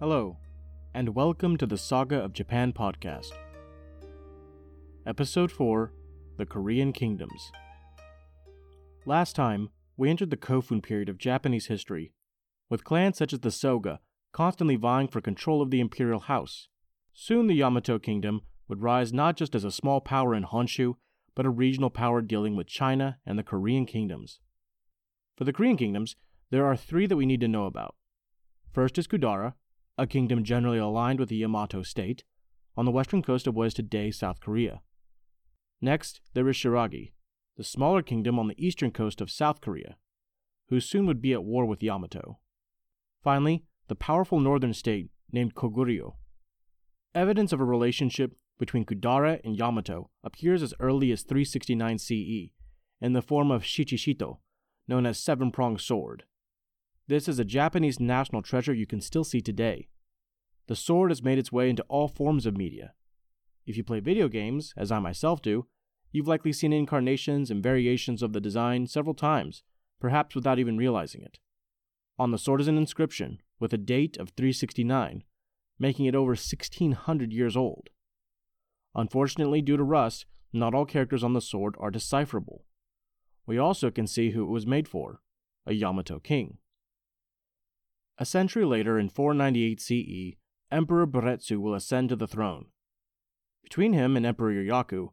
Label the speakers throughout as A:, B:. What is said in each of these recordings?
A: Hello, and welcome to the Saga of Japan podcast. Episode 4 The Korean Kingdoms. Last time, we entered the Kofun period of Japanese history, with clans such as the Soga constantly vying for control of the imperial house. Soon the Yamato kingdom would rise not just as a small power in Honshu, but a regional power dealing with China and the Korean kingdoms. For the Korean kingdoms, there are three that we need to know about. First is Kudara, a kingdom generally aligned with the Yamato state, on the western coast of what is today South Korea. Next, there is Shiragi, the smaller kingdom on the eastern coast of South Korea, who soon would be at war with Yamato. Finally, the powerful northern state named Koguryo. Evidence of a relationship between Kudara and Yamato appears as early as 369 CE in the form of Shichishito, known as Seven Pronged Sword. This is a Japanese national treasure you can still see today. The sword has made its way into all forms of media. If you play video games, as I myself do, you've likely seen incarnations and variations of the design several times, perhaps without even realizing it. On the sword is an inscription with a date of 369, making it over 1600 years old. Unfortunately, due to rust, not all characters on the sword are decipherable. We also can see who it was made for a Yamato king. A century later, in 498 CE, Emperor Buretsu will ascend to the throne. Between him and Emperor Yuryaku,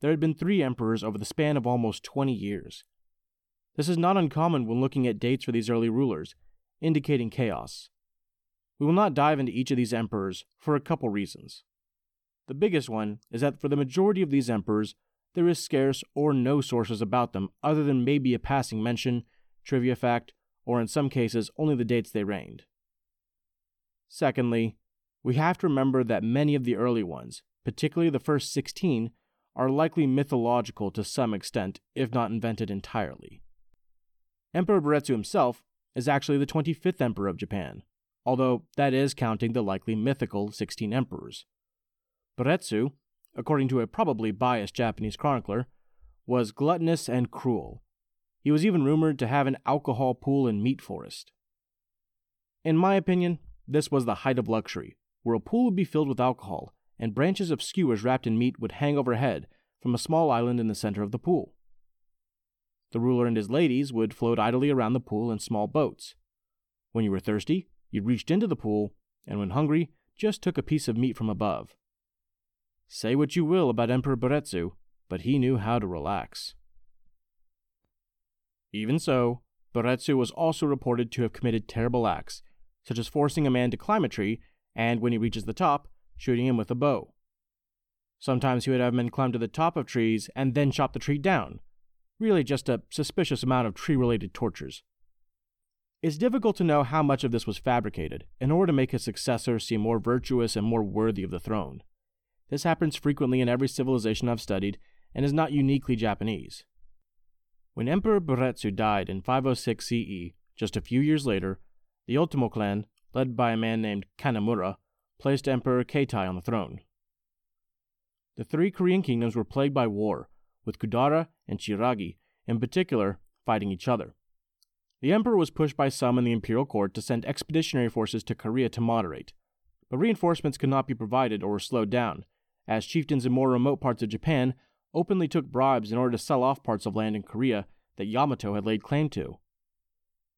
A: there had been three emperors over the span of almost 20 years. This is not uncommon when looking at dates for these early rulers, indicating chaos. We will not dive into each of these emperors for a couple reasons. The biggest one is that for the majority of these emperors, there is scarce or no sources about them other than maybe a passing mention, trivia fact, or in some cases, only the dates they reigned. Secondly, we have to remember that many of the early ones, particularly the first 16, are likely mythological to some extent, if not invented entirely. Emperor Buretsu himself is actually the 25th emperor of Japan, although that is counting the likely mythical 16 emperors. Buretsu, according to a probably biased Japanese chronicler, was gluttonous and cruel. He was even rumored to have an alcohol pool and meat forest. In my opinion, this was the height of luxury, where a pool would be filled with alcohol and branches of skewers wrapped in meat would hang overhead from a small island in the center of the pool. The ruler and his ladies would float idly around the pool in small boats. When you were thirsty, you reached into the pool, and when hungry, just took a piece of meat from above. Say what you will about Emperor Buretsu, but he knew how to relax. Even so, Buretsu was also reported to have committed terrible acts, such as forcing a man to climb a tree and, when he reaches the top, shooting him with a bow. Sometimes he would have men climb to the top of trees and then chop the tree down. Really, just a suspicious amount of tree related tortures. It's difficult to know how much of this was fabricated in order to make his successor seem more virtuous and more worthy of the throne. This happens frequently in every civilization I've studied and is not uniquely Japanese. When Emperor Buretsu died in 506 CE, just a few years later, the Otomo clan, led by a man named Kanemura, placed Emperor Keitai on the throne. The three Korean kingdoms were plagued by war, with Kudara and Shiragi, in particular, fighting each other. The emperor was pushed by some in the imperial court to send expeditionary forces to Korea to moderate, but reinforcements could not be provided or were slowed down, as chieftains in more remote parts of Japan openly took bribes in order to sell off parts of land in Korea that Yamato had laid claim to.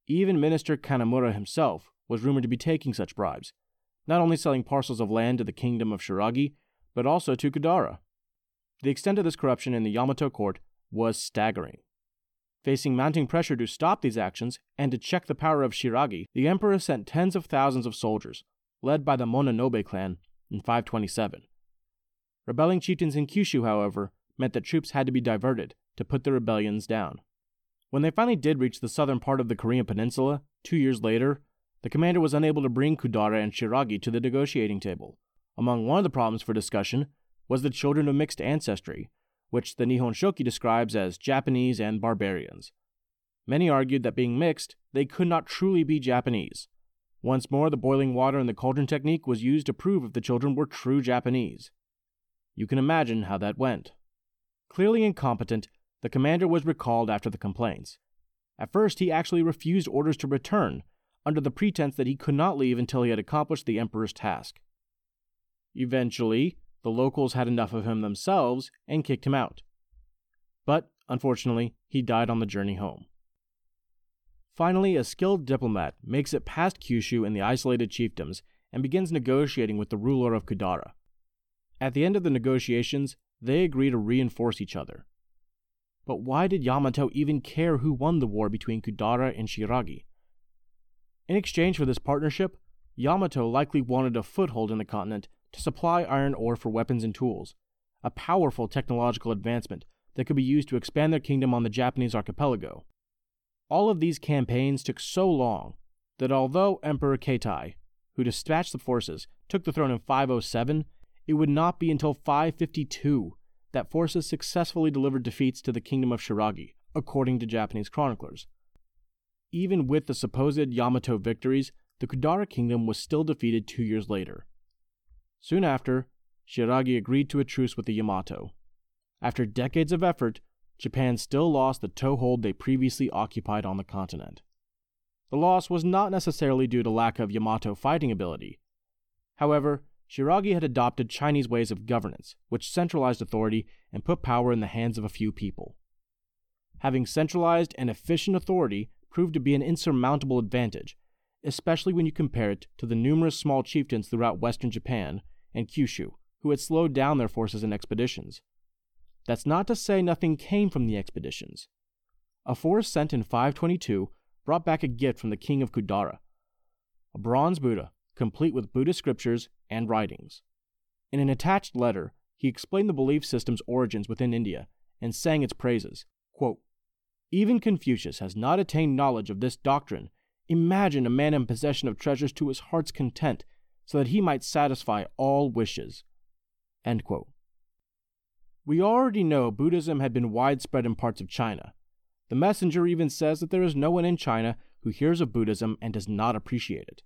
A: Even Minister Kanemura himself was rumored to be taking such bribes, not only selling parcels of land to the kingdom of Shiragi, but also to Kudara. The extent of this corruption in the Yamato court was staggering. Facing mounting pressure to stop these actions and to check the power of Shiragi, the emperor sent tens of thousands of soldiers, led by the Mononobe clan, in 527. Rebelling chieftains in Kyushu, however, meant that troops had to be diverted to put the rebellions down. When they finally did reach the southern part of the Korean peninsula, two years later, the commander was unable to bring Kudara and Shiragi to the negotiating table. Among one of the problems for discussion was the children of mixed ancestry, which the Nihon Shoki describes as Japanese and barbarians. Many argued that being mixed, they could not truly be Japanese. Once more, the boiling water and the cauldron technique was used to prove if the children were true Japanese. You can imagine how that went. Clearly incompetent, the commander was recalled after the complaints. At first, he actually refused orders to return, under the pretense that he could not leave until he had accomplished the emperor's task. Eventually, the locals had enough of him themselves and kicked him out. But, unfortunately, he died on the journey home. Finally, a skilled diplomat makes it past Kyushu and the isolated chiefdoms and begins negotiating with the ruler of Kudara. At the end of the negotiations, they agree to reinforce each other. But why did Yamato even care who won the war between Kudara and Shiragi? In exchange for this partnership, Yamato likely wanted a foothold in the continent to supply iron ore for weapons and tools, a powerful technological advancement that could be used to expand their kingdom on the Japanese archipelago. All of these campaigns took so long that although Emperor Keitai, who dispatched the forces, took the throne in 507, it would not be until 552 that forces successfully delivered defeats to the kingdom of Shiragi, according to Japanese chroniclers. Even with the supposed Yamato victories, the Kudara kingdom was still defeated two years later. Soon after, Shiragi agreed to a truce with the Yamato. After decades of effort, Japan still lost the toehold they previously occupied on the continent. The loss was not necessarily due to lack of Yamato fighting ability. However, Shiragi had adopted Chinese ways of governance, which centralized authority and put power in the hands of a few people. Having centralized and efficient authority proved to be an insurmountable advantage, especially when you compare it to the numerous small chieftains throughout western Japan and Kyushu who had slowed down their forces and expeditions. That's not to say nothing came from the expeditions. A force sent in 522 brought back a gift from the king of Kudara a bronze Buddha, complete with Buddhist scriptures and writings. In an attached letter, he explained the belief system's origins within India and sang its praises. Quote, Even Confucius has not attained knowledge of this doctrine. Imagine a man in possession of treasures to his heart's content, so that he might satisfy all wishes. We already know Buddhism had been widespread in parts of China. The messenger even says that there is no one in China who hears of Buddhism and does not appreciate it.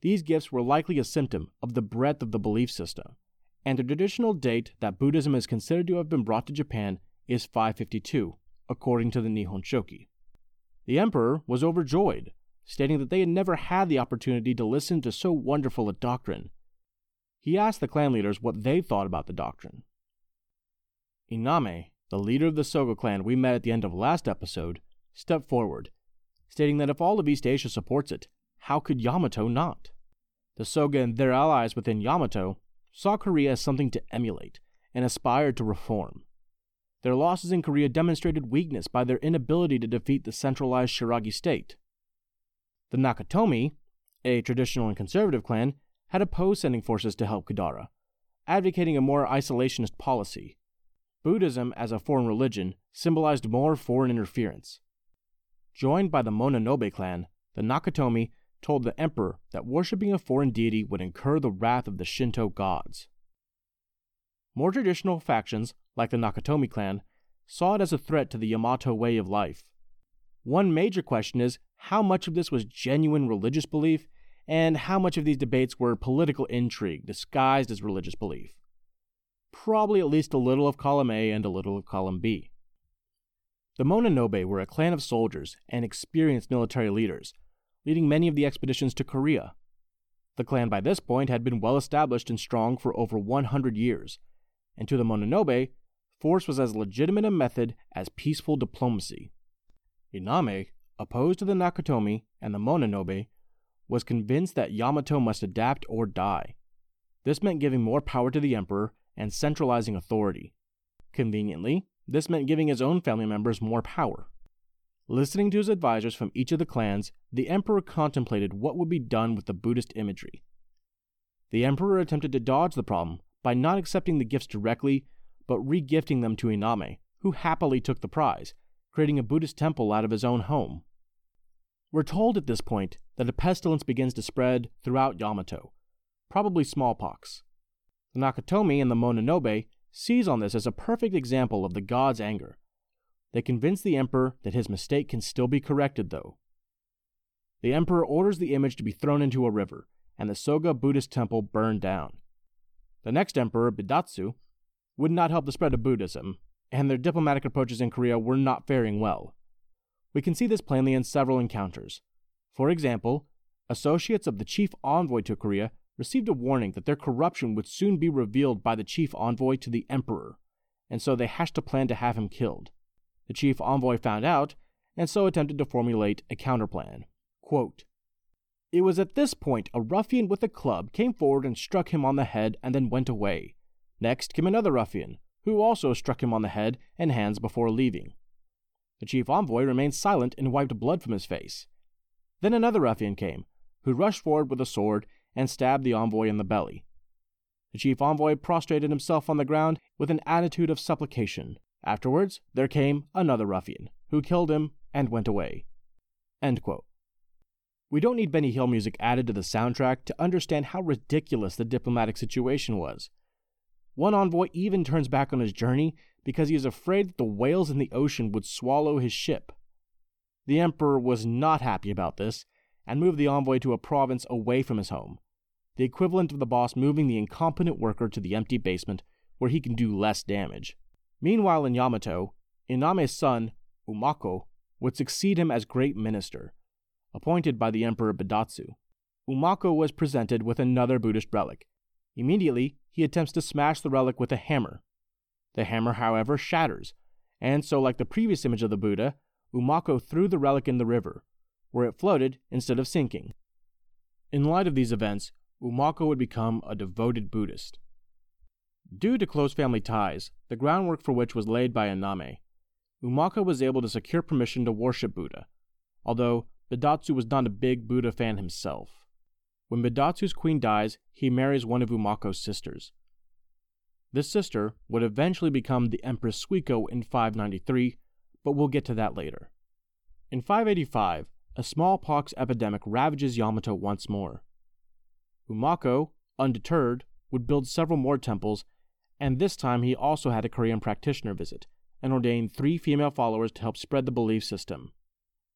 A: These gifts were likely a symptom of the breadth of the belief system, and the traditional date that Buddhism is considered to have been brought to Japan is 552, according to the Nihon Shoki. The emperor was overjoyed, stating that they had never had the opportunity to listen to so wonderful a doctrine. He asked the clan leaders what they thought about the doctrine. Iname, the leader of the Soga clan we met at the end of last episode, stepped forward, stating that if all of East Asia supports it, how could Yamato not? The Soga and their allies within Yamato saw Korea as something to emulate and aspired to reform. Their losses in Korea demonstrated weakness by their inability to defeat the centralized Shiragi state. The Nakatomi, a traditional and conservative clan, had opposed sending forces to help Kudara, advocating a more isolationist policy. Buddhism, as a foreign religion, symbolized more foreign interference. Joined by the Mononobe clan, the Nakatomi told the emperor that worshipping a foreign deity would incur the wrath of the Shinto gods. More traditional factions, like the Nakatomi clan, saw it as a threat to the Yamato way of life. One major question is how much of this was genuine religious belief, and how much of these debates were political intrigue disguised as religious belief. Probably at least a little of column A and a little of column B. The Mononobe were a clan of soldiers and experienced military leaders leading many of the expeditions to Korea. The clan by this point had been well established and strong for over 100 years, and to the Mononobe, force was as legitimate a method as peaceful diplomacy. Iname, opposed to the Nakatomi and the Mononobe, was convinced that Yamato must adapt or die. This meant giving more power to the emperor and centralizing authority. Conveniently, this meant giving his own family members more power. Listening to his advisors from each of the clans, the emperor contemplated what would be done with the Buddhist imagery. The emperor attempted to dodge the problem by not accepting the gifts directly, but regifting them to Iname, who happily took the prize, creating a Buddhist temple out of his own home. We're told at this point that a pestilence begins to spread throughout Yamato, probably smallpox. The Nakatomi and the Mononobe seize on this as a perfect example of the god's anger they convince the emperor that his mistake can still be corrected, though. The emperor orders the image to be thrown into a river, and the Soga Buddhist temple burned down. The next emperor, Bidatsu, would not help the spread of Buddhism, and their diplomatic approaches in Korea were not faring well. We can see this plainly in several encounters. For example, associates of the chief envoy to Korea received a warning that their corruption would soon be revealed by the chief envoy to the emperor, and so they hatched a plan to have him killed. The chief envoy found out, and so attempted to formulate a counterplan. Quote, it was at this point a ruffian with a club came forward and struck him on the head and then went away. Next came another ruffian, who also struck him on the head and hands before leaving. The chief envoy remained silent and wiped blood from his face. Then another ruffian came, who rushed forward with a sword and stabbed the envoy in the belly. The chief envoy prostrated himself on the ground with an attitude of supplication. Afterwards, there came another ruffian, who killed him and went away. We don't need Benny Hill music added to the soundtrack to understand how ridiculous the diplomatic situation was. One envoy even turns back on his journey because he is afraid that the whales in the ocean would swallow his ship. The emperor was not happy about this and moved the envoy to a province away from his home, the equivalent of the boss moving the incompetent worker to the empty basement where he can do less damage. Meanwhile, in Yamato, Iname's son, Umako, would succeed him as great minister appointed by the Emperor Bidatsu. Umako was presented with another Buddhist relic. Immediately, he attempts to smash the relic with a hammer. The hammer, however, shatters, and so, like the previous image of the Buddha, Umako threw the relic in the river, where it floated instead of sinking. In light of these events, Umako would become a devoted Buddhist. Due to close family ties, the groundwork for which was laid by Iname, Umako was able to secure permission to worship Buddha, although Bidatsu was not a big Buddha fan himself. When Bidatsu's queen dies, he marries one of Umako's sisters. This sister would eventually become the Empress Suiko in 593, but we'll get to that later. In 585, a smallpox epidemic ravages Yamato once more. Umako, undeterred, would build several more temples, and this time he also had a Korean practitioner visit and ordained three female followers to help spread the belief system.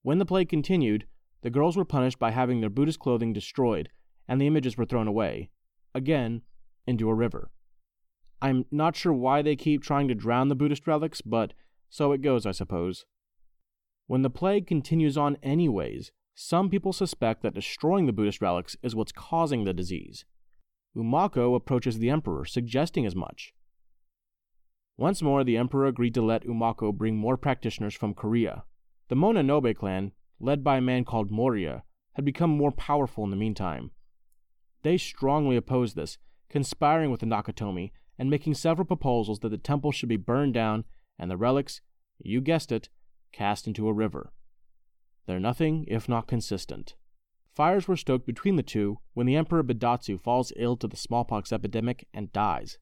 A: When the plague continued, the girls were punished by having their Buddhist clothing destroyed and the images were thrown away, again, into a river. I'm not sure why they keep trying to drown the Buddhist relics, but so it goes, I suppose. When the plague continues on, anyways, some people suspect that destroying the Buddhist relics is what's causing the disease. Umako approaches the emperor, suggesting as much. Once more, the emperor agreed to let Umako bring more practitioners from Korea, the Mononobe clan, led by a man called Moriya, had become more powerful in the meantime. They strongly opposed this, conspiring with the Nakatomi and making several proposals that the temple should be burned down and the relics, you guessed it, cast into a river. They're nothing if not consistent. Fires were stoked between the two when the Emperor Bidatsu falls ill to the smallpox epidemic and dies.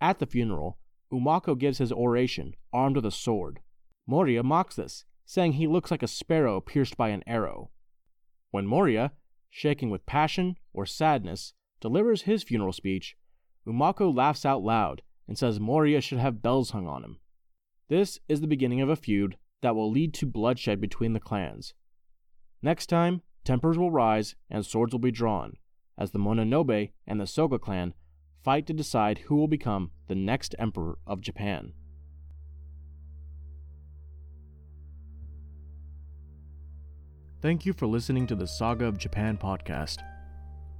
A: At the funeral, Umako gives his oration, armed with a sword. Moriya mocks this saying he looks like a sparrow pierced by an arrow. When Moriya, shaking with passion or sadness, delivers his funeral speech, Umako laughs out loud and says Moriya should have bells hung on him. This is the beginning of a feud that will lead to bloodshed between the clans. Next time, tempers will rise and swords will be drawn, as the Mononobe and the Soga clan fight to decide who will become the next emperor of Japan. Thank you for listening to the Saga of Japan podcast.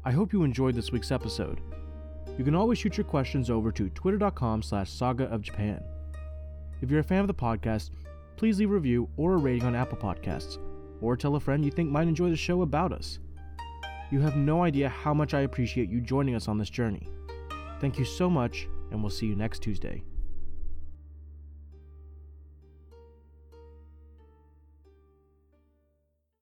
A: I hope you enjoyed this week's episode. You can always shoot your questions over to twitter.com slash saga of Japan. If you're a fan of the podcast, please leave a review or a rating on Apple Podcasts, or tell a friend you think might enjoy the show about us. You have no idea how much I appreciate you joining us on this journey. Thank you so much, and we'll see you next Tuesday.